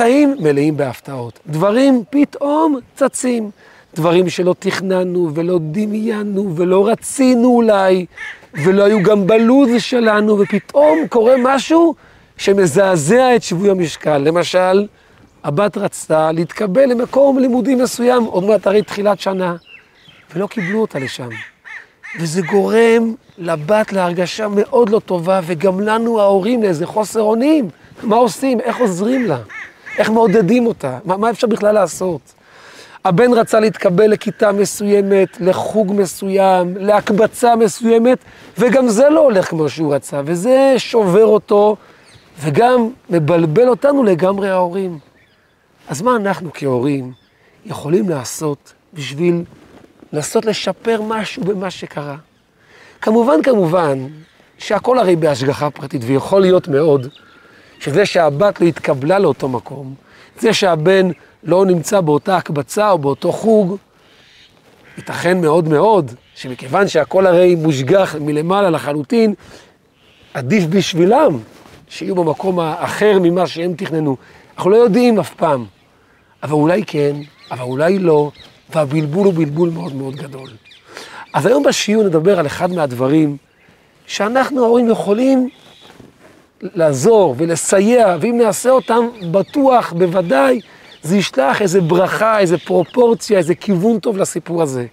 החיים מלאים בהפתעות. דברים פתאום צצים. דברים שלא תכננו ולא דמיינו ולא רצינו אולי, ולא היו גם בלו"ז שלנו, ופתאום קורה משהו שמזעזע את שבוי המשקל. למשל, הבת רצתה להתקבל למקום לימודים מסוים, עוד מעט הרי תחילת שנה, ולא קיבלו אותה לשם. וזה גורם לבת להרגשה מאוד לא טובה, וגם לנו ההורים לאיזה חוסר אונים. מה עושים? איך עוזרים לה? איך מעודדים אותה? מה, מה אפשר בכלל לעשות? הבן רצה להתקבל לכיתה מסוימת, לחוג מסוים, להקבצה מסוימת, וגם זה לא הולך כמו שהוא רצה, וזה שובר אותו, וגם מבלבל אותנו לגמרי ההורים. אז מה אנחנו כהורים יכולים לעשות בשביל לנסות לשפר משהו במה שקרה? כמובן, כמובן, שהכל הרי בהשגחה פרטית, ויכול להיות מאוד שזה שהבת לא התקבלה לאותו מקום, זה שהבן לא נמצא באותה הקבצה או באותו חוג, ייתכן מאוד מאוד שמכיוון שהכל הרי מושגח מלמעלה לחלוטין, עדיף בשבילם שיהיו במקום האחר ממה שהם תכננו. אנחנו לא יודעים אף פעם, אבל אולי כן, אבל אולי לא, והבלבול הוא בלבול מאוד מאוד גדול. אז היום בשיעור נדבר על אחד מהדברים שאנחנו ההורים יכולים לעזור ולסייע, ואם נעשה אותם, בטוח, בוודאי, זה ישלח איזה ברכה, איזה פרופורציה, איזה כיוון טוב לסיפור הזה.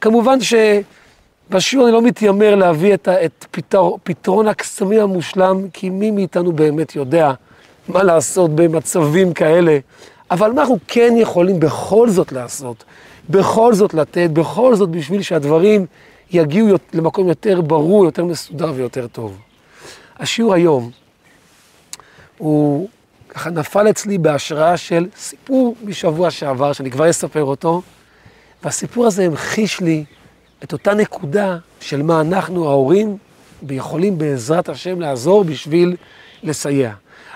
כמובן שבשיעור אני לא מתיימר להביא את, את פתר, פתרון הקסמים המושלם, כי מי מאיתנו באמת יודע מה לעשות במצבים כאלה, אבל מה אנחנו כן יכולים בכל זאת לעשות, בכל זאת לתת, בכל זאת בשביל שהדברים יגיעו למקום יותר ברור, יותר מסודר ויותר טוב. השיעור היום הוא ככה נפל אצלי בהשראה של סיפור משבוע שעבר, שאני כבר אספר אותו, והסיפור הזה המחיש לי את אותה נקודה של מה אנחנו ההורים יכולים בעזרת השם לעזור בשביל לסייע.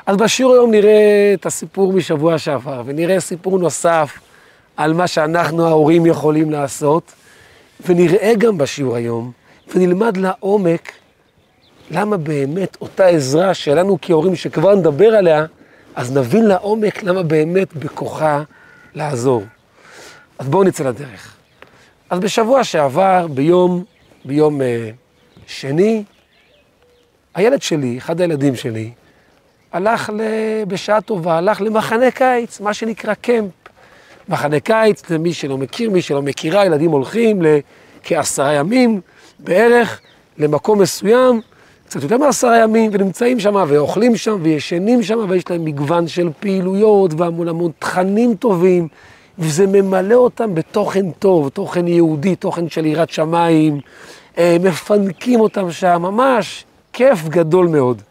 אז בשיעור היום נראה את הסיפור משבוע שעבר, ונראה סיפור נוסף על מה שאנחנו ההורים יכולים לעשות, ונראה גם בשיעור היום, ונלמד לעומק למה באמת אותה עזרה שלנו כהורים, שכבר נדבר עליה, אז נבין לעומק למה באמת בכוחה לעזור. אז בואו נצא לדרך. אז בשבוע שעבר, ביום, ביום אה, שני, הילד שלי, אחד הילדים שלי, הלך בשעה טובה, הלך למחנה קיץ, מה שנקרא קמפ. מחנה קיץ, למי שלא מכיר, מי שלא מכירה, ילדים הולכים לכעשרה ימים בערך למקום מסוים, קצת יותר מעשרה ימים, ונמצאים שם, ואוכלים שם, וישנים שם, ויש להם מגוון של פעילויות, והמון המון תכנים טובים, וזה ממלא אותם בתוכן טוב, תוכן יהודי, תוכן של יראת שמיים, אה, מפנקים אותם שם, ממש כיף גדול מאוד.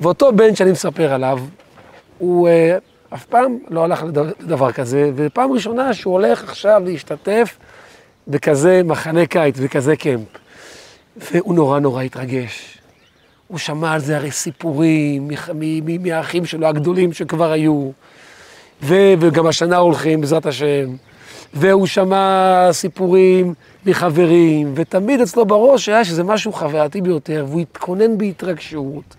ואותו בן שאני מספר עליו, הוא אה, אף פעם לא הלך לדבר כזה, ופעם ראשונה שהוא הולך עכשיו להשתתף בכזה מחנה קיץ, בכזה קמפ. והוא נורא נורא התרגש. הוא שמע על זה הרי סיפורים מהאחים שלו הגדולים שכבר היו, ו- וגם השנה הולכים, בעזרת השם. והוא שמע סיפורים מחברים, ותמיד אצלו בראש היה שזה משהו חווייתי ביותר, והוא התכונן בהתרגשות.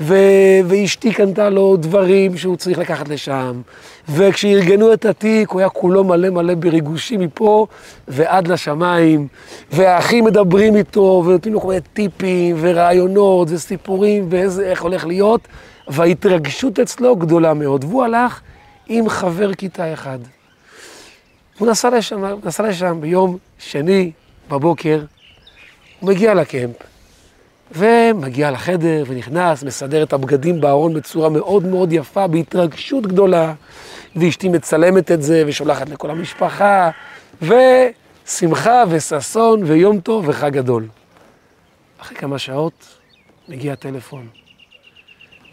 ו- ואשתי קנתה לו דברים שהוא צריך לקחת לשם. וכשארגנו את התיק, הוא היה כולו מלא מלא בריגושים מפה ועד לשמיים. והאחים מדברים איתו, ונותנים לו כל מיני טיפים ורעיונות וסיפורים ואיך הולך להיות. וההתרגשות אצלו גדולה מאוד. והוא הלך עם חבר כיתה אחד. הוא נסע לשם, נסע לשם ביום שני בבוקר, הוא מגיע לקמפ. ומגיע לחדר ונכנס, מסדר את הבגדים בארון בצורה מאוד מאוד יפה, בהתרגשות גדולה, ואשתי מצלמת את זה ושולחת לכל המשפחה, ושמחה וששון ויום טוב וחג גדול. אחרי כמה שעות מגיע הטלפון.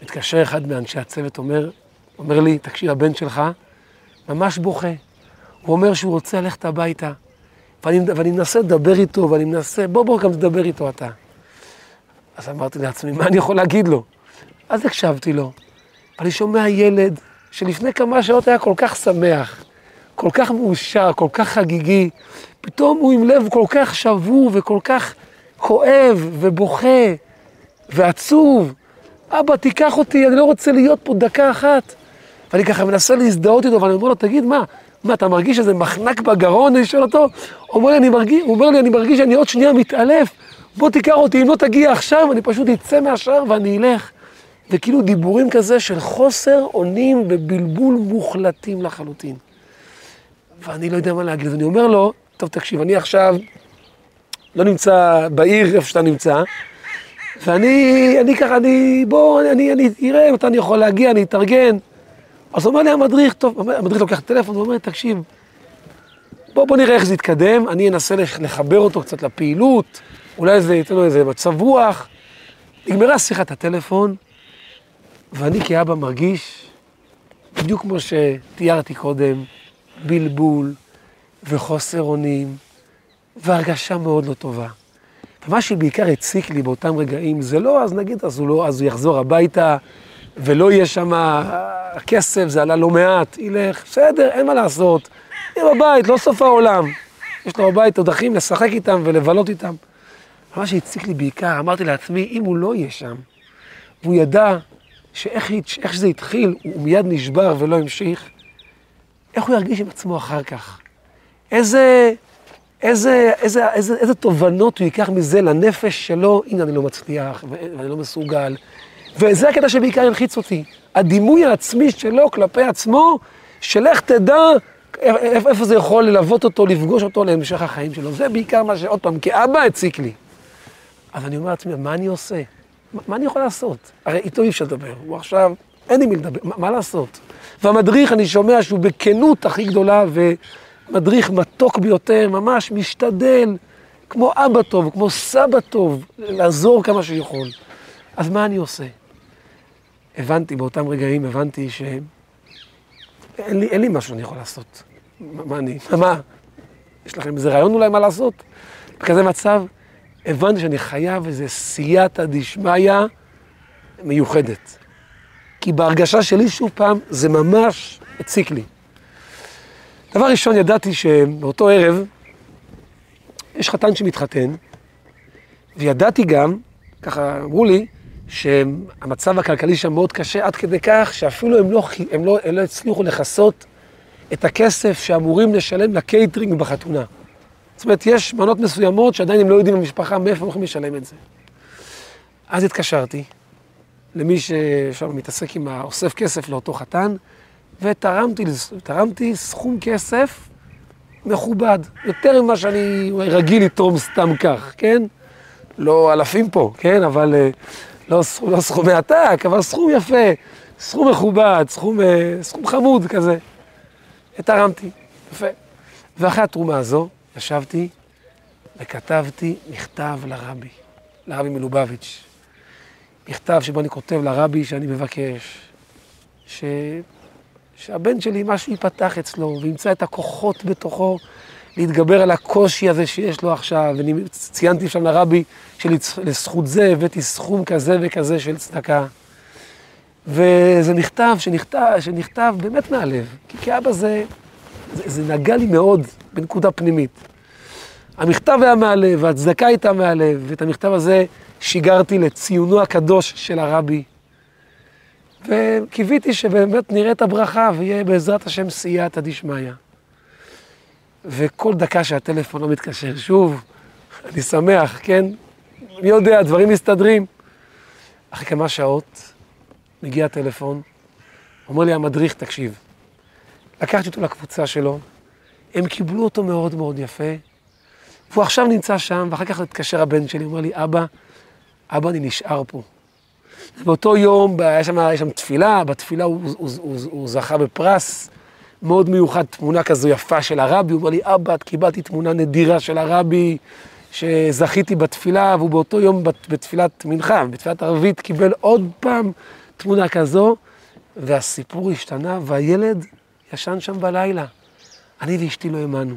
מתקשר אחד מאנשי הצוות, אומר, אומר לי, תקשיב, הבן שלך ממש בוכה. הוא אומר שהוא רוצה ללכת הביתה. ואני, ואני מנסה לדבר איתו, ואני מנסה, בוא בוא גם תדבר איתו אתה. אז אמרתי לעצמי, מה אני יכול להגיד לו? אז הקשבתי לו. אני שומע ילד שלפני כמה שעות היה כל כך שמח, כל כך מאושר, כל כך חגיגי, פתאום הוא עם לב כל כך שבור וכל כך כואב ובוכה ועצוב. אבא, תיקח אותי, אני לא רוצה להיות פה דקה אחת. ואני ככה מנסה להזדהות איתו, ואני אומר לו, תגיד, מה, מה, אתה מרגיש איזה מחנק בגרון? אני שואל אותו, הוא אומר לי, אני מרגיש, הוא אומר לי, אני מרגיש שאני עוד שנייה מתעלף, בוא תיקח אותי, אם לא תגיע עכשיו, אני פשוט אצא מהשער ואני אלך. וכאילו דיבורים כזה של חוסר אונים ובלבול מוחלטים לחלוטין. ואני לא יודע מה להגיד, אז אני אומר לו, טוב, תקשיב, אני עכשיו לא נמצא בעיר איפה שאתה נמצא, ואני, אני ככה, אני, בוא, אני, אני אראה מתי אני יכול להגיע, אני אתארגן. אז אומר לי המדריך, טוב, המדריך לוקח טלפון ואומר, תקשיב, בוא, בוא נראה איך זה יתקדם, אני אנסה לחבר אותו קצת לפעילות, אולי זה ייתן לו איזה מצב רוח. נגמרה שיחת הטלפון, ואני כאבא מרגיש, בדיוק כמו שתיארתי קודם, בלבול וחוסר אונים והרגשה מאוד לא טובה. ומה שבעיקר הציק לי באותם רגעים, זה לא, אז נגיד, אז הוא, לא, אז הוא יחזור הביתה ולא יהיה שם כסף, זה עלה לא מעט, ילך, בסדר, אין מה לעשות. יהיה בבית, לא סוף העולם. יש לו בבית עוד אחים לשחק איתם ולבלות איתם. מה שהציק לי בעיקר, אמרתי לעצמי, אם הוא לא יהיה שם, והוא ידע שאיך שזה התחיל, הוא מיד נשבר ולא המשיך, איך הוא ירגיש עם עצמו אחר כך? איזה, איזה, איזה, איזה, איזה תובנות הוא ייקח מזה לנפש שלו, הנה אני לא מצליח ואני לא מסוגל. וזה הקטע שבעיקר הלחיץ אותי. הדימוי העצמי שלו כלפי עצמו, שלך תדע איפה זה יכול ללוות אותו, לפגוש אותו להמשך החיים שלו. זה בעיקר מה שעוד פעם, כאבא הציק לי. אז אני אומר לעצמי, מה אני עושה? מה, מה אני יכול לעשות? הרי איתו אי אפשר לדבר, הוא עכשיו, אין עם מי לדבר, מה, מה לעשות? והמדריך, אני שומע שהוא בכנות הכי גדולה, ומדריך מתוק ביותר, ממש משתדל, כמו אבא טוב, כמו סבא טוב, לעזור כמה שיכול. אז מה אני עושה? הבנתי, באותם רגעים הבנתי שאין לי, אין לי משהו שאני יכול לעשות. מה, מה אני, מה? יש לכם איזה רעיון אולי מה לעשות? בכזה מצב, הבנתי שאני חייב איזה סייעתא דשמיא מיוחדת. כי בהרגשה שלי, שוב פעם, זה ממש הציק לי. דבר ראשון, ידעתי שבאותו ערב יש חתן שמתחתן, וידעתי גם, ככה אמרו לי, שהמצב הכלכלי שם מאוד קשה, עד כדי כך שאפילו הם לא, הם לא, הם לא הצליחו לכסות את הכסף שאמורים לשלם לקייטרינג בחתונה. זאת אומרת, יש מנות מסוימות שעדיין הם לא יודעים במשפחה מאיפה הם הולכים לשלם את זה. אז התקשרתי למי ששם מתעסק עם האוסף כסף לאותו חתן, ותרמתי סכום כסף מכובד, יותר ממה שאני רגיל לתרום סתם כך, כן? לא אלפים פה, כן? אבל אה, לא, לא סכומי עתק, אבל סכום יפה, סכום מכובד, סכום, אה, סכום חמוד כזה. ותרמתי, יפה. ואחרי התרומה הזו, ישבתי וכתבתי מכתב לרבי, לרבי מלובביץ'. מכתב שבו אני כותב לרבי שאני מבקש, ש... שהבן שלי, משהו ייפתח אצלו, וימצא את הכוחות בתוכו להתגבר על הקושי הזה שיש לו עכשיו. ואני ציינתי שם לרבי שלזכות זה הבאתי סכום כזה וכזה של צדקה. וזה מכתב שנכתב, שנכתב באמת מהלב, כי כאבא זה, זה, זה נגע לי מאוד בנקודה פנימית. המכתב היה מהלב, והצדקה הייתה מהלב, ואת המכתב הזה שיגרתי לציונו הקדוש של הרבי. וקיוויתי שבאמת נראה את הברכה ויהיה בעזרת השם סייעתא דשמיא. וכל דקה שהטלפון לא מתקשר, שוב, אני שמח, כן? מי יודע, דברים מסתדרים. אחרי כמה שעות מגיע הטלפון, אומר לי המדריך, תקשיב, לקחתי אותו לקבוצה שלו, הם קיבלו אותו מאוד מאוד יפה, והוא עכשיו נמצא שם, ואחר כך התקשר הבן שלי, אומר לי, אבא, אבא, אני נשאר פה. באותו יום, היה שם, היה שם תפילה, בתפילה הוא, הוא, הוא, הוא, הוא זכה בפרס מאוד מיוחד, תמונה כזו יפה של הרבי, הוא אומר לי, אבא, קיבלתי תמונה נדירה של הרבי, שזכיתי בתפילה, והוא באותו יום בתפילת מנחה, בתפילת ערבית, קיבל עוד פעם תמונה כזו, והסיפור השתנה, והילד ישן שם בלילה. אני ואשתי לא האמנו.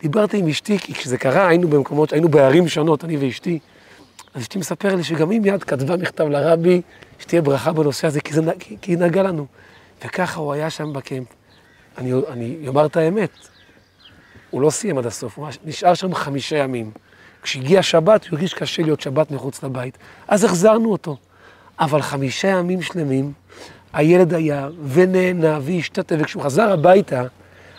דיברתי עם אשתי, כי כשזה קרה, היינו במקומות, היינו בערים שונות, אני ואשתי. אז אשתי מספר לי שגם היא מיד כתבה מכתב לרבי, שתהיה ברכה בנושא הזה, כי, זה, כי, כי היא נגעה לנו. וככה הוא היה שם בקמפ. אני, אני אומר את האמת, הוא לא סיים עד הסוף, הוא נשאר שם חמישה ימים. כשהגיע שבת, הוא הרגיש קשה להיות שבת מחוץ לבית. אז החזרנו אותו. אבל חמישה ימים שלמים, הילד היה ונהנה והשתתף, וכשהוא חזר הביתה,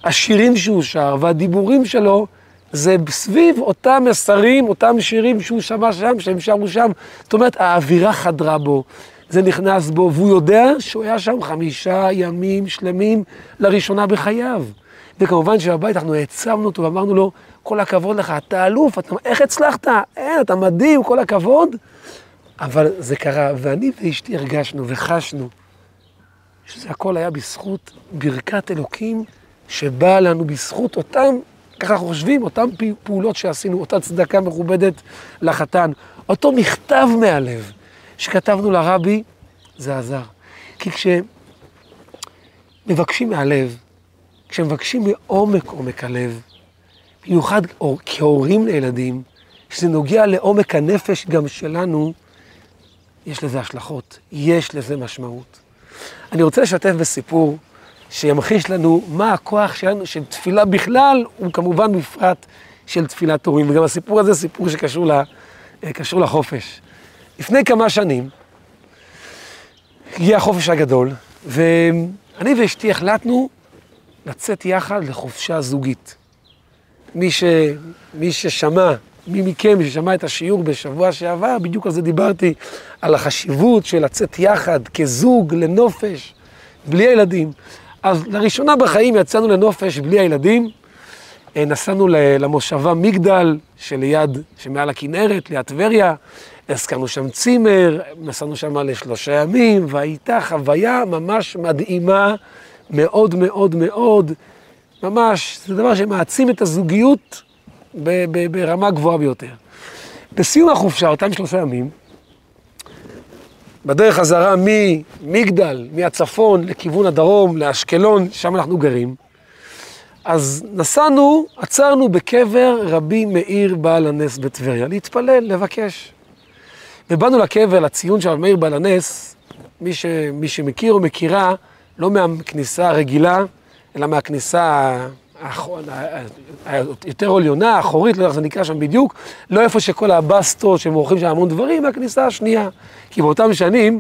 השירים שהוא שר והדיבורים שלו, זה סביב אותם מסרים, אותם שירים שהוא שמע שם, שהם שרו שם. זאת אומרת, האווירה חדרה בו, זה נכנס בו, והוא יודע שהוא היה שם חמישה ימים שלמים לראשונה בחייו. וכמובן שבבית אנחנו העצמנו אותו ואמרנו לו, כל הכבוד לך, אתה אלוף, אתה, איך הצלחת? אין, אתה מדהים, כל הכבוד. אבל זה קרה, ואני ואשתי הרגשנו וחשנו שזה הכל היה בזכות ברכת אלוקים שבאה לנו בזכות אותם, ככה חושבים, אותם פעולות שעשינו, אותה צדקה מכובדת לחתן, אותו מכתב מהלב שכתבנו לרבי, זה עזר. כי כשמבקשים מהלב, כשמבקשים מעומק עומק הלב, במיוחד כהורים לילדים, כשזה נוגע לעומק הנפש גם שלנו, יש לזה השלכות, יש לזה משמעות. אני רוצה לשתף בסיפור שימחיש לנו מה הכוח שלנו, של תפילה בכלל, וכמובן בפרט של תפילת הורים. וגם הסיפור הזה סיפור שקשור לה, אה, לחופש. לפני כמה שנים הגיע החופש הגדול, ואני ואשתי החלטנו לצאת יחד לחופשה זוגית. מי, ש, מי ששמע, מי מכם ששמע את השיעור בשבוע שעבר, בדיוק על זה דיברתי, על החשיבות של לצאת יחד כזוג לנופש, בלי הילדים. אז לראשונה בחיים יצאנו לנופש בלי הילדים, אה, נסענו למושבה מגדל שליד, שמעל הכנרת, ליד טבריה, הזכרנו שם צימר, נסענו שם לשלושה ימים, והייתה חוויה ממש מדהימה, מאוד מאוד מאוד, ממש, זה דבר שמעצים את הזוגיות ברמה גבוהה ביותר. בסיום החופשה, אותם שלושה ימים, בדרך חזרה ממגדל, מהצפון לכיוון הדרום, לאשקלון, שם אנחנו גרים, אז נסענו, עצרנו בקבר רבי מאיר בעל הנס בטבריה, להתפלל, לבקש. ובאנו לקבר, לציון של רבי מאיר בעל הנס, מי, ש, מי שמכיר או מכירה, לא מהכניסה הרגילה, אלא מהכניסה היותר עליונה, האחורית, לא יודע איך זה נקרא שם בדיוק, לא איפה שכל הבסטות שהם עורכים שם המון דברים, מהכניסה השנייה. כי באותם שנים,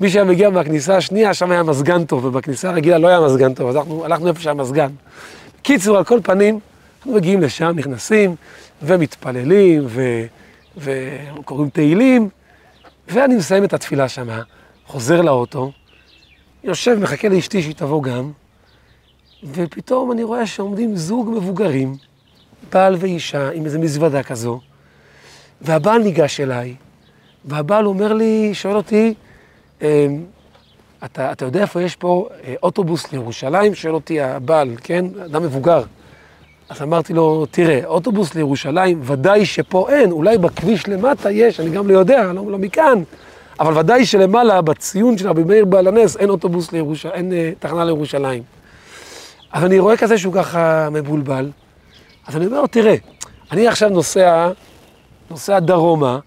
מי שהיה מגיע מהכניסה השנייה, שם היה מזגן טוב, ובכניסה הרגילה לא היה מזגן טוב, אז אנחנו הלכנו איפה שהיה מזגן. קיצור, על כל פנים, אנחנו מגיעים לשם, נכנסים, ומתפללים, ו... וקוראים תהילים, ואני מסיים את התפילה שמה, חוזר לאוטו, יושב, מחכה לאשתי שהיא תבוא גם, ופתאום אני רואה שעומדים זוג מבוגרים, בעל ואישה, עם איזו מזוודה כזו, והבעל ניגש אליי, והבעל אומר לי, שואל אותי, אמ, אתה, אתה יודע איפה יש פה אה, אוטובוס לירושלים? שואל אותי הבעל, כן? אדם מבוגר. אז אמרתי לו, תראה, אוטובוס לירושלים, ודאי שפה אין, אולי בכביש למטה יש, אני גם לא יודע, לא, לא מכאן, אבל ודאי שלמעלה, בציון של רבי מאיר בעל הנס, אין אוטובוס לירושלים, אין uh, תחנה לירושלים. אז אני רואה כזה שהוא ככה מבולבל, אז אני אומר לו, תראה, אני עכשיו נוסע, נוסע דרומה,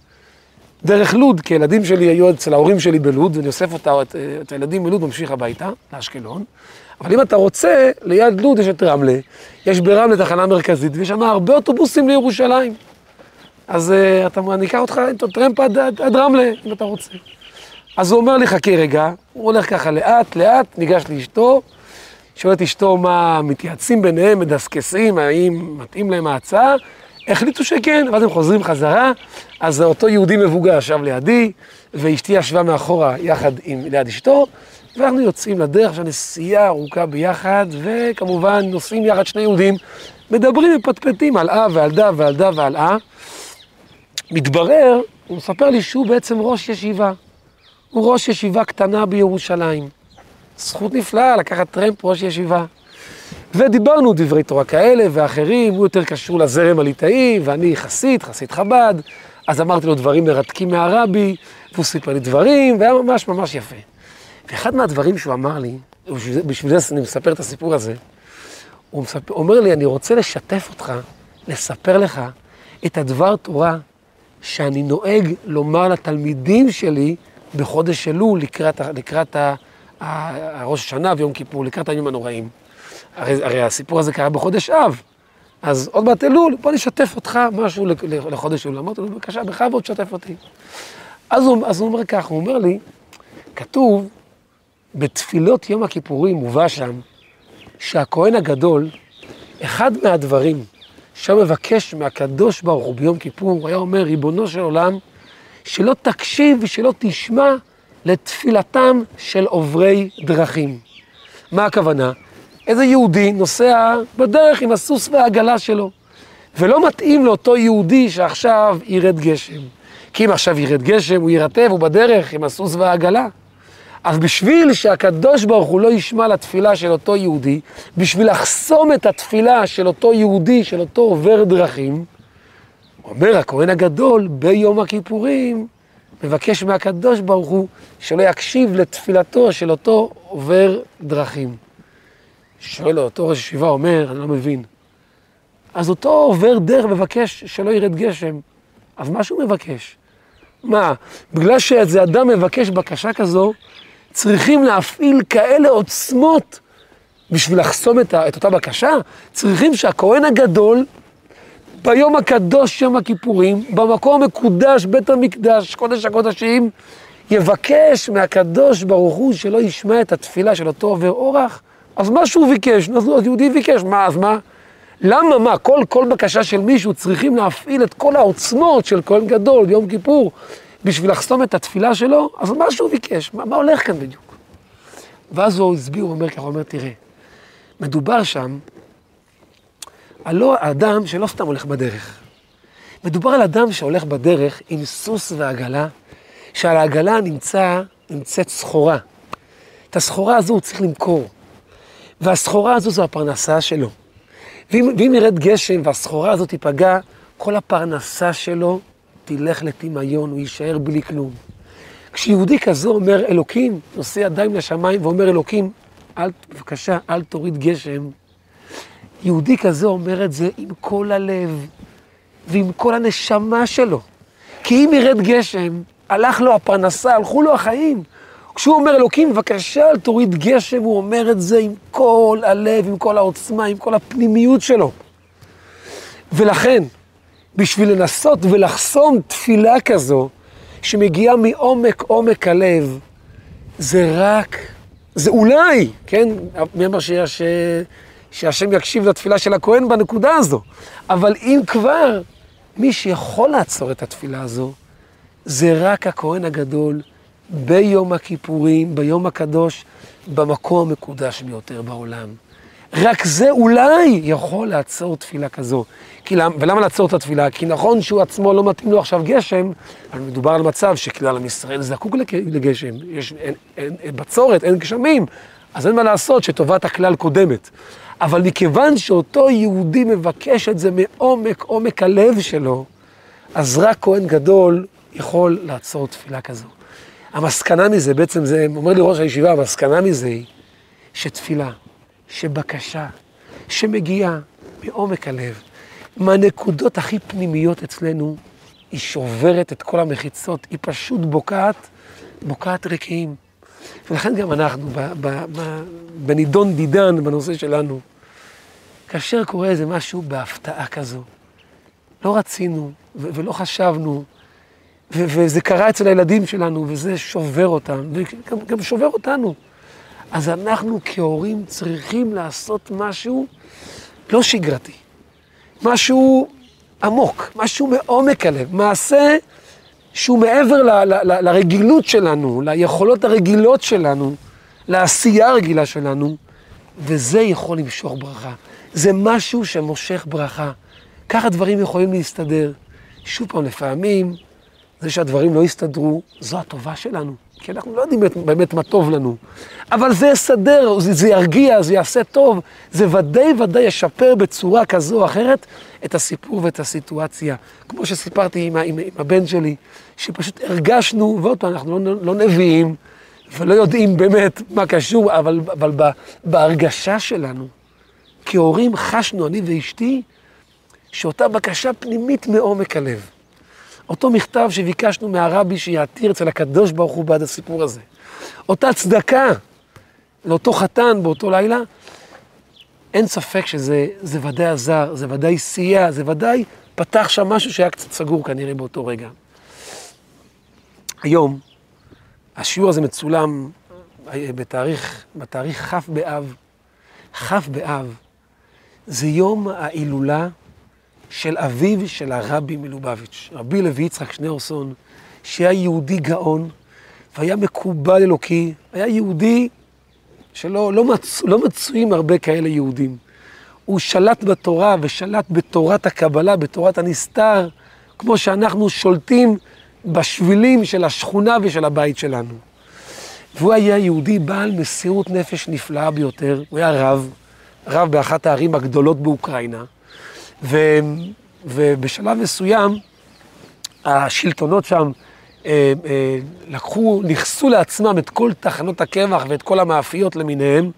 דרך לוד, כי הילדים שלי היו אצל ההורים שלי בלוד, ואני אוסף אותה, את, את הילדים מלוד, ממשיך הביתה, לאשקלון. אבל אם אתה רוצה, ליד לוד יש את רמלה, יש ברמלה תחנה מרכזית, ויש שם הרבה אוטובוסים לירושלים. אז uh, אתה, אני אקח אותך עם טרמפ עד, עד, עד רמלה, אם אתה רוצה. אז הוא אומר לי, חכה רגע, הוא הולך ככה לאט, לאט, ניגש לאשתו, שואל את אשתו מה מתייעצים ביניהם, מדסקסים, האם מתאים להם ההצעה, החליטו שכן, ואז הם חוזרים חזרה, אז אותו יהודי מבוגר ישב לידי, ואשתי ישבה מאחורה יחד עם, ליד אשתו, ואנחנו יוצאים לדרך של נסיעה ארוכה ביחד, וכמובן נוסעים יחד שני יהודים, מדברים מפטפטים על אה ועל דה ועל דה ועל אה. מתברר, הוא מספר לי שהוא בעצם ראש ישיבה. הוא ראש ישיבה קטנה בירושלים. זכות נפלאה לקחת טרמפ ראש ישיבה. ודיברנו דברי תורה כאלה ואחרים, הוא יותר קשור לזרם הליטאי, ואני חסיד, חסיד חב"ד, אז אמרתי לו דברים מרתקים מהרבי, והוא סיפר לי דברים, והיה ממש ממש יפה. ואחד מהדברים שהוא אמר לי, בשביל זה אני מספר את הסיפור הזה, הוא מספר, אומר לי, אני רוצה לשתף אותך, לספר לך את הדבר תורה שאני נוהג לומר לתלמידים שלי בחודש אלול לקראת, לקראת ראש השנה ויום כיפור, לקראת הימים הנוראים. הרי, הרי הסיפור הזה קרה בחודש אב, אז עוד מעט אלול, בוא נשתף אותך משהו לחודש אלול. אמרתי לו, בבקשה, בכבוד, תשתף אותי. אז הוא, אז הוא אומר כך, הוא אומר לי, כתוב בתפילות יום הכיפורים מובא שם שהכהן הגדול, אחד מהדברים שהוא מבקש מהקדוש ברוך הוא ביום כיפור, הוא היה אומר, ריבונו של עולם, שלא תקשיב ושלא תשמע לתפילתם של עוברי דרכים. מה הכוונה? איזה יהודי נוסע בדרך עם הסוס והעגלה שלו, ולא מתאים לאותו יהודי שעכשיו ירד גשם. כי אם עכשיו ירד גשם, הוא יירטב, הוא בדרך עם הסוס והעגלה. אז בשביל שהקדוש ברוך הוא לא ישמע לתפילה של אותו יהודי, בשביל לחסום את התפילה של אותו יהודי, של אותו עובר דרכים, אומר הכהן הגדול ביום הכיפורים, מבקש מהקדוש ברוך הוא שלא יקשיב לתפילתו של אותו עובר דרכים. שואל אותו ראש ישיבה אומר, אני לא מבין. אז אותו עובר דרך מבקש שלא ירד גשם. אז מה שהוא מבקש? מה, בגלל שאיזה אדם מבקש בקשה כזו, צריכים להפעיל כאלה עוצמות בשביל לחסום את, את אותה בקשה? צריכים שהכהן הגדול, ביום הקדוש, יום הכיפורים, במקום המקודש, בית המקדש, קודש הקודשים, יבקש מהקדוש ברוך הוא שלא ישמע את התפילה של אותו עובר אורח, אז מה שהוא ביקש, אז יהודי ביקש, מה, אז מה? למה, מה, כל, כל בקשה של מישהו צריכים להפעיל את כל העוצמות של כהן גדול ביום כיפור בשביל לחסום את התפילה שלו? אז מה שהוא ביקש? מה, מה הולך כאן בדיוק? ואז הוא הסביר, הוא אומר ככה, הוא אומר, תראה, מדובר שם על לא אדם שלא סתם הולך בדרך. מדובר על אדם שהולך בדרך עם סוס ועגלה, שעל העגלה נמצא, נמצאת סחורה. את הסחורה הזו הוא צריך למכור. והסחורה הזו זו הפרנסה שלו. ואם, ואם ירד גשם והסחורה הזאת תיפגע, כל הפרנסה שלו תלך לטמיון, הוא יישאר בלי כלום. כשיהודי כזה אומר אלוקים, נושא ידיים לשמיים ואומר אלוקים, אל, בבקשה, אל תוריד גשם. יהודי כזה אומר את זה עם כל הלב ועם כל הנשמה שלו. כי אם ירד גשם, הלך לו הפרנסה, הלכו לו החיים. כשהוא אומר אלוקים, בבקשה אל תוריד גשם, הוא אומר את זה עם כל הלב, עם כל העוצמה, עם כל הפנימיות שלו. ולכן, בשביל לנסות ולחסום תפילה כזו, שמגיעה מעומק עומק הלב, זה רק, זה אולי, כן, מי אמר שיש, שהשם יקשיב לתפילה של הכהן בנקודה הזו, אבל אם כבר, מי שיכול לעצור את התפילה הזו, זה רק הכהן הגדול, ביום הכיפורים, ביום הקדוש, במקום המקודש ביותר בעולם. רק זה אולי יכול לעצור תפילה כזו. כי, ולמה לעצור את התפילה? כי נכון שהוא עצמו לא מתאים לו עכשיו גשם, אבל מדובר על מצב שכלל עם ישראל זקוק לגשם, יש אין, אין, אין, בצורת, אין גשמים, אז אין מה לעשות שטובת הכלל קודמת. אבל מכיוון שאותו יהודי מבקש את זה מעומק עומק הלב שלו, אז רק כהן גדול יכול לעצור תפילה כזו. המסקנה מזה, בעצם זה, אומר לי ראש הישיבה, המסקנה מזה היא שתפילה, שבקשה, שמגיעה מעומק הלב, מהנקודות הכי פנימיות אצלנו, היא שוברת את כל המחיצות, היא פשוט בוקעת, בוקעת רקיעים. ולכן גם אנחנו, בנידון דידן, בנושא שלנו, כאשר קורה איזה משהו בהפתעה כזו, לא רצינו ולא חשבנו, וזה קרה אצל הילדים שלנו, וזה שובר אותם, וגם שובר אותנו. אז אנחנו כהורים צריכים לעשות משהו לא שגרתי, משהו עמוק, משהו מעומק הלב, מעשה שהוא מעבר ל, ל, ל, לרגילות שלנו, ליכולות הרגילות שלנו, לעשייה הרגילה שלנו, וזה יכול למשוך ברכה. זה משהו שמושך ברכה. ככה דברים יכולים להסתדר. שוב פעם, לפעמים זה שהדברים לא יסתדרו, זו הטובה שלנו. כי אנחנו לא יודעים באמת מה טוב לנו. אבל זה יסדר, זה, זה ירגיע, זה יעשה טוב, זה ודאי ודאי ישפר בצורה כזו או אחרת את הסיפור ואת הסיטואציה. כמו שסיפרתי עם, עם, עם הבן שלי, שפשוט הרגשנו, ועוד פעם, אנחנו לא, לא נביאים, ולא יודעים באמת מה קשור, אבל, אבל בהרגשה שלנו, כהורים חשנו, אני ואשתי, שאותה בקשה פנימית מעומק הלב. אותו מכתב שביקשנו מהרבי שיעתיר אצל הקדוש ברוך הוא בעד הסיפור הזה. אותה צדקה לאותו חתן באותו לילה, אין ספק שזה ודאי עזר, זה ודאי סייע, זה ודאי פתח שם משהו שהיה קצת סגור כנראה באותו רגע. היום, השיעור הזה מצולם בתאריך, בתאריך כ' באב. כ' באב זה יום ההילולה של אביו של הרבי מלובביץ', רבי לוי יצחק שניאורסון, שהיה יהודי גאון והיה מקובל אלוקי, היה יהודי שלא לא מצ, לא מצויים הרבה כאלה יהודים. הוא שלט בתורה ושלט בתורת הקבלה, בתורת הנסתר, כמו שאנחנו שולטים בשבילים של השכונה ושל הבית שלנו. והוא היה יהודי בעל מסירות נפש נפלאה ביותר, הוא היה רב, רב באחת הערים הגדולות באוקראינה, ו, ובשלב מסוים השלטונות שם אה, אה, לקחו, נכסו לעצמם את כל תחנות הקמח ואת כל המאפיות למיניהם,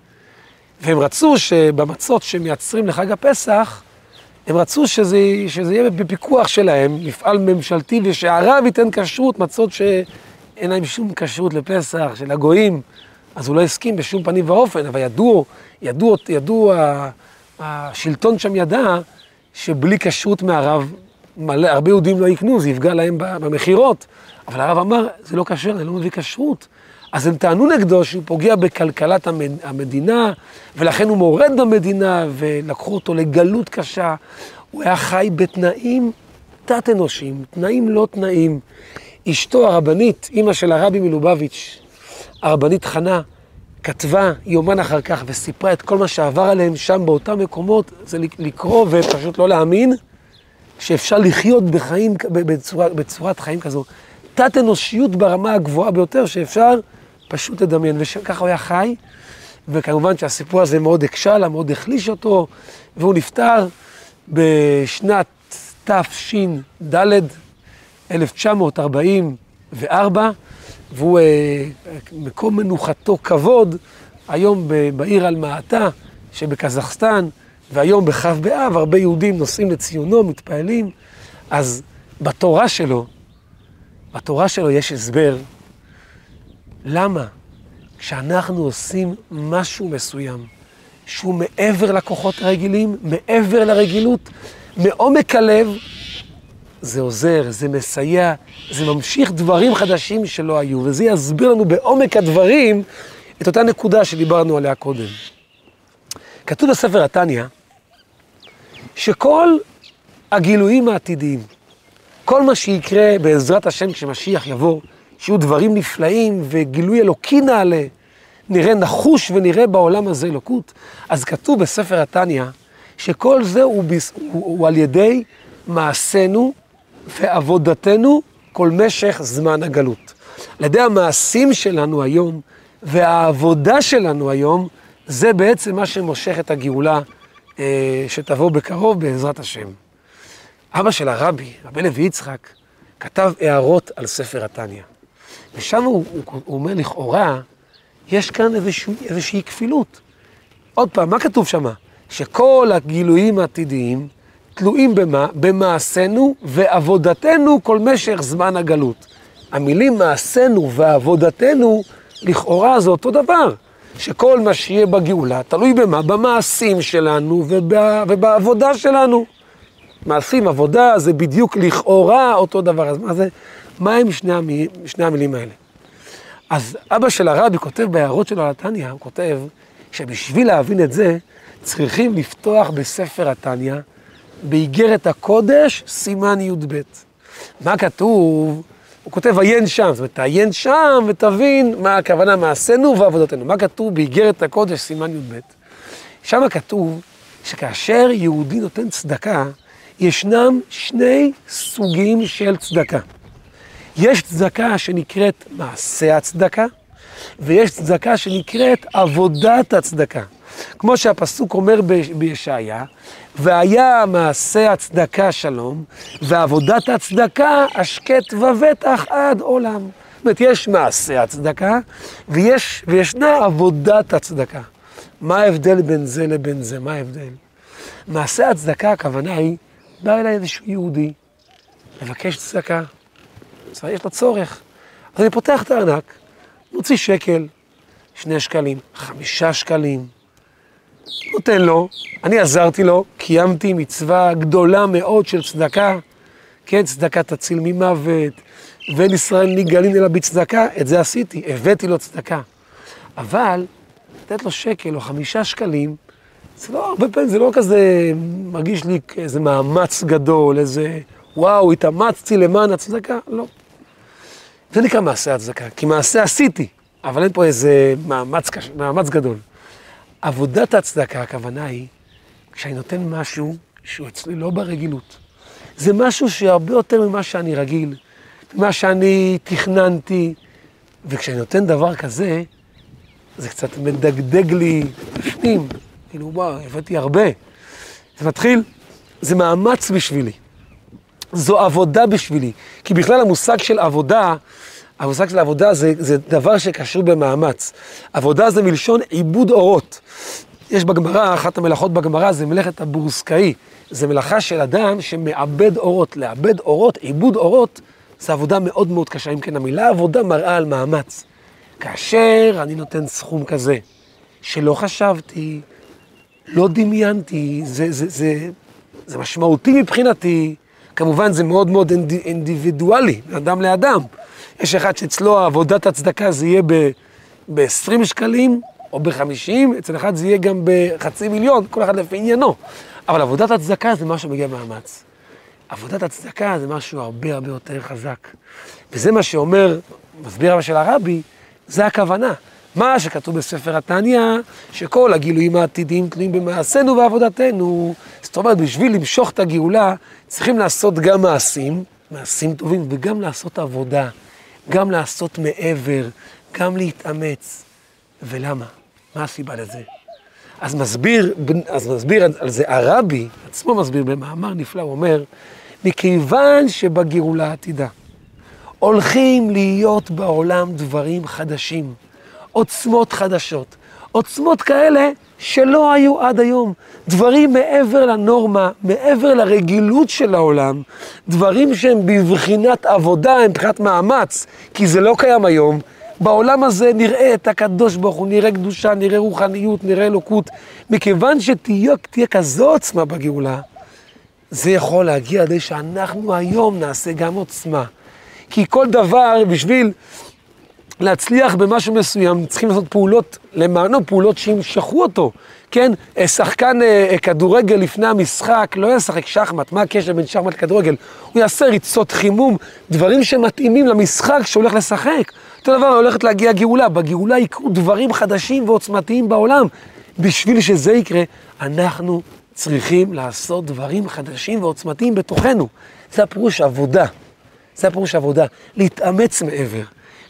והם רצו שבמצות שמייצרים לחג הפסח, הם רצו שזה, שזה יהיה בפיקוח שלהם, מפעל ממשלתי, ושהרב ייתן כשרות, מצות שאין להם שום כשרות לפסח, של הגויים, אז הוא לא הסכים בשום פנים ואופן, אבל ידעו, ידעו, ידעו, השלטון שם ידע שבלי כשרות מהרב, מלא, הרבה יהודים לא יקנו, זה יפגע להם במכירות. אבל הרב אמר, זה לא כשר, זה לא מביא כשרות. אז הם טענו נגדו שהוא פוגע בכלכלת המדינה, ולכן הוא מורד במדינה, ולקחו אותו לגלות קשה. הוא היה חי בתנאים תת-אנושיים, תנאים לא תנאים. אשתו הרבנית, אימא של הרבי מלובביץ', הרבנית חנה, כתבה יומן אחר כך וסיפרה את כל מה שעבר עליהם שם באותם מקומות, זה לקרוא ופשוט לא להאמין שאפשר לחיות בחיים, בצורה, בצורת חיים כזו. תת-אנושיות ברמה הגבוהה ביותר שאפשר פשוט לדמיין, וככה הוא היה חי, וכמובן שהסיפור הזה מאוד הקשה לה, מאוד החליש אותו, והוא נפטר בשנת תש"ד, 1944, והוא, אה, מקום מנוחתו כבוד, היום בעיר אלמאטה שבקזחסטן, והיום בכ' באב, הרבה יהודים נוסעים לציונו, מתפעלים, אז בתורה שלו, בתורה שלו יש הסבר למה כשאנחנו עושים משהו מסוים שהוא מעבר לכוחות הרגילים, מעבר לרגילות, מעומק הלב, זה עוזר, זה מסייע, זה ממשיך דברים חדשים שלא היו, וזה יסביר לנו בעומק הדברים את אותה נקודה שדיברנו עליה קודם. כתוב בספר התניא, שכל הגילויים העתידיים, כל מה שיקרה בעזרת השם כשמשיח יבוא, שיהיו דברים נפלאים וגילוי אלוקי נעלה, נראה נחוש ונראה בעולם הזה אלוקות. אז כתוב בספר התניא, שכל זה הוא. הוא, הוא על ידי מעשינו ועבודתנו כל משך זמן הגלות. על ידי המעשים שלנו היום והעבודה שלנו היום, זה בעצם מה שמושך את הגאולה אה, שתבוא בקרוב בעזרת השם. אבא של הרבי, רבי לוי יצחק, כתב הערות על ספר התניא. ושם הוא, הוא, הוא אומר, לכאורה, יש כאן איזושהי, איזושהי כפילות. עוד פעם, מה כתוב שם? שכל הגילויים העתידיים תלויים במה? במעשינו ועבודתנו כל משך זמן הגלות. המילים מעשינו ועבודתנו, לכאורה זה אותו דבר. שכל מה שיהיה בגאולה תלוי במה? במעשים שלנו ובע, ובעבודה שלנו. מעשים, עבודה, זה בדיוק לכאורה אותו דבר. אז מה זה, מה הם שני, המי, שני המילים האלה? אז אבא של הרבי כותב בהערות שלו על התניא, הוא כותב שבשביל להבין את זה, צריכים לפתוח בספר התניא, באיגרת הקודש, סימן י"ב. מה כתוב? הוא כותב עיין שם, זאת אומרת, תעיין שם ותבין מה הכוונה מעשינו ועבודתנו. מה כתוב באיגרת הקודש, סימן י"ב? שם כתוב שכאשר יהודי נותן צדקה, ישנם שני סוגים של צדקה. יש צדקה שנקראת מעשה הצדקה, ויש צדקה שנקראת עבודת הצדקה. כמו שהפסוק אומר בישעיה, והיה מעשה הצדקה שלום, ועבודת הצדקה השקט ובטח עד עולם. זאת אומרת, יש מעשה הצדקה, ויש, וישנה עבודת הצדקה. מה ההבדל בין זה לבין זה? מה ההבדל? מעשה הצדקה, הכוונה היא, בא אליי איזשהו יהודי, מבקש צדקה, יש לו צורך. אז אני פותח את הארנק, מוציא שקל, שני שקלים, חמישה שקלים, נותן לו, אני עזרתי לו, קיימתי מצווה גדולה מאוד של צדקה, כן, צדקה תציל ממוות, ואין ישראל נגאלים אלא בצדקה, את זה עשיתי, הבאתי לו צדקה. אבל לתת לו שקל או חמישה שקלים, זה לא, הרבה פעמים זה לא כזה מרגיש לי כאיזה מאמץ גדול, איזה וואו, התאמצתי למען הצדקה, לא. זה נקרא מעשה הצדקה, כי מעשה עשיתי, אבל אין פה איזה מאמץ, מאמץ גדול. עבודת הצדקה, הכוונה היא, כשאני נותן משהו שהוא אצלי לא ברגילות. זה משהו שהרבה יותר ממה שאני רגיל, ממה שאני תכננתי, וכשאני נותן דבר כזה, זה קצת מדגדג לי בפנים, כאילו, וואו, הבאתי הרבה. זה מתחיל, זה מאמץ בשבילי. זו עבודה בשבילי. כי בכלל המושג של עבודה, המושג של עבודה זה, זה דבר שקשור במאמץ. עבודה זה מלשון עיבוד אורות. יש בגמרא, אחת המלאכות בגמרא זה מלאכת הבורסקאי. זה מלאכה של אדם שמעבד אורות. לעבד אורות, עיבוד אורות, זה עבודה מאוד מאוד קשה. אם כן, המילה עבודה מראה על מאמץ. כאשר אני נותן סכום כזה, שלא חשבתי, לא דמיינתי, זה, זה, זה, זה משמעותי מבחינתי, כמובן זה מאוד מאוד אינדיבידואלי, אדם לאדם. יש אחד שאצלו עבודת הצדקה זה יהיה ב-20 שקלים או ב-50, אצל אחד זה יהיה גם בחצי מיליון, כל אחד לפי עניינו. אבל עבודת הצדקה זה משהו מגיע מאמץ. עבודת הצדקה זה משהו הרבה הרבה יותר חזק. וזה מה שאומר, מסביר אבא של הרבי, זה הכוונה. מה שכתוב בספר התניא, שכל הגילויים העתידיים תלויים במעשינו ועבודתנו. זאת אומרת, בשביל למשוך את הגאולה, צריכים לעשות גם מעשים, מעשים טובים, וגם לעשות עבודה, גם לעשות מעבר, גם להתאמץ. ולמה? מה הסיבה לזה? אז מסביר, אז מסביר על זה הרבי, עצמו מסביר במאמר נפלא, הוא אומר, מכיוון שבגאולה העתידה הולכים להיות בעולם דברים חדשים. עוצמות חדשות. עוצמות כאלה שלא היו עד היום. דברים מעבר לנורמה, מעבר לרגילות של העולם, דברים שהם בבחינת עבודה, הם מבחינת מאמץ, כי זה לא קיים היום. בעולם הזה נראה את הקדוש ברוך הוא, נראה קדושה, נראה רוחניות, נראה אלוקות. מכיוון שתהיה כזו עוצמה בגאולה, זה יכול להגיע עד שאנחנו היום נעשה גם עוצמה. כי כל דבר בשביל להצליח במשהו מסוים, צריכים לעשות פעולות למענו, פעולות שימשכו אותו. כן, אה, שחקן אה, אה, כדורגל לפני המשחק לא ישחק שחמט, מה הקשר בין שחמט לכדורגל? הוא יעשה ריצות חימום, דברים שמתאימים למשחק שהוא הולך לשחק. אותו דבר, הולכת להגיע גאולה, בגאולה יקרו דברים חדשים ועוצמתיים בעולם. בשביל שזה יקרה, אנחנו צריכים לעשות דברים חדשים ועוצמתיים בתוכנו. זה הפירוש עבודה. זה הפירוש עבודה, להתאמץ מעבר.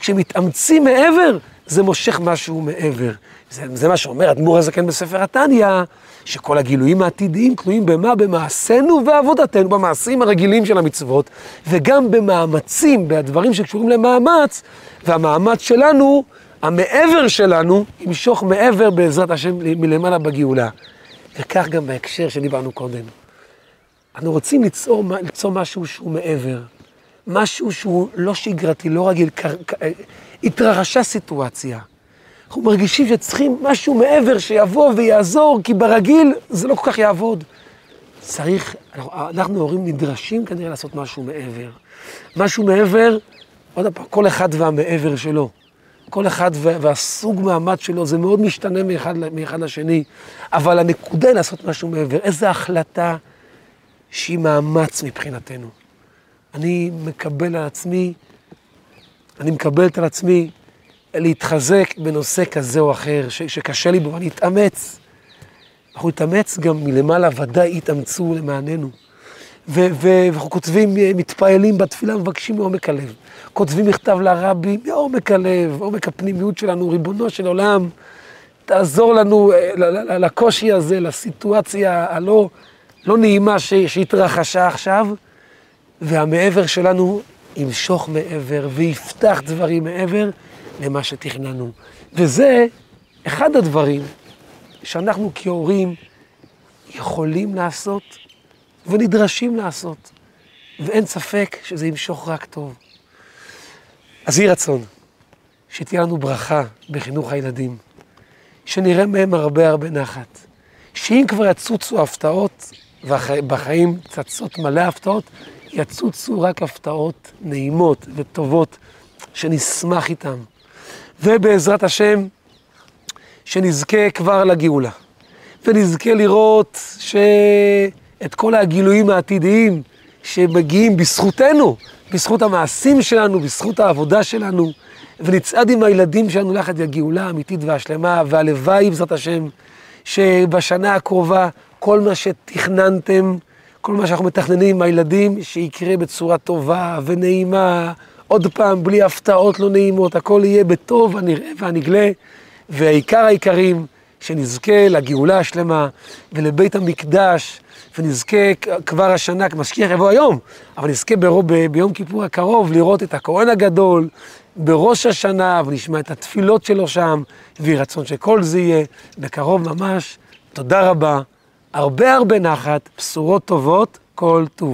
כשמתאמצים מעבר, זה מושך משהו מעבר. זה, זה מה שאומר אדמו"ר הזקן בספר התניא, שכל הגילויים העתידיים תלויים במה? במעשינו ועבודתנו, במעשים הרגילים של המצוות, וגם במאמצים, בדברים שקשורים למאמץ, והמאמץ שלנו, המעבר שלנו, ימשוך מעבר בעזרת השם מלמעלה בגאולה. וכך גם בהקשר שדיברנו קודם. אנחנו רוצים ליצור, ליצור משהו שהוא מעבר. משהו שהוא לא שגרתי, לא רגיל, התרחשה סיטואציה. אנחנו מרגישים שצריכים משהו מעבר שיבוא ויעזור, כי ברגיל זה לא כל כך יעבוד. צריך, אנחנו ההורים נדרשים כנראה לעשות משהו מעבר. משהו מעבר, עוד פעם, כל אחד והמעבר שלו. כל אחד והסוג מעמד שלו, זה מאוד משתנה מאחד, מאחד לשני, אבל הנקודה היא לעשות משהו מעבר. איזו החלטה שהיא מאמץ מבחינתנו. אני מקבל על עצמי, אני מקבלת על עצמי להתחזק בנושא כזה או אחר, ש, שקשה לי בו, ואני אתאמץ. אנחנו נתאמץ גם מלמעלה, ודאי יתאמצו למעננו. ואנחנו כותבים, מתפעלים בתפילה, מבקשים מעומק הלב. כותבים מכתב לרבי מעומק הלב, עומק הפנימיות שלנו, ריבונו של עולם, תעזור לנו אה, לקושי הזה, לסיטואציה הלא לא נעימה שהתרחשה עכשיו. והמעבר שלנו ימשוך מעבר ויפתח דברים מעבר למה שתכננו. וזה אחד הדברים שאנחנו כהורים יכולים לעשות ונדרשים לעשות, ואין ספק שזה ימשוך רק טוב. אז יהי רצון שתהיה לנו ברכה בחינוך הילדים, שנראה מהם הרבה הרבה נחת, שאם כבר יצוצו הפתעות, ובחיים צצות מלא הפתעות, יצוצו רק הפתעות נעימות וטובות שנשמח איתן. ובעזרת השם, שנזכה כבר לגאולה, ונזכה לראות שאת כל הגילויים העתידיים שמגיעים בזכותנו, בזכות המעשים שלנו, בזכות העבודה שלנו, ונצעד עם הילדים שלנו יחד לגאולה האמיתית והשלמה, והלוואי בעזרת השם, שבשנה הקרובה כל מה שתכננתם, כל מה שאנחנו מתכננים עם הילדים, שיקרה בצורה טובה ונעימה, עוד פעם, בלי הפתעות לא נעימות, הכל יהיה בטוב הנראה והנגלה, והעיקר העיקרים, שנזכה לגאולה השלמה ולבית המקדש, ונזכה כבר השנה, משקיח יבוא היום, אבל נזכה ברוב, ביום כיפור הקרוב לראות את הכהן הגדול בראש השנה, ונשמע את התפילות שלו שם, ויהי רצון שכל זה יהיה בקרוב ממש. תודה רבה, הרבה הרבה נחת, בשורות טובות, כל טוב.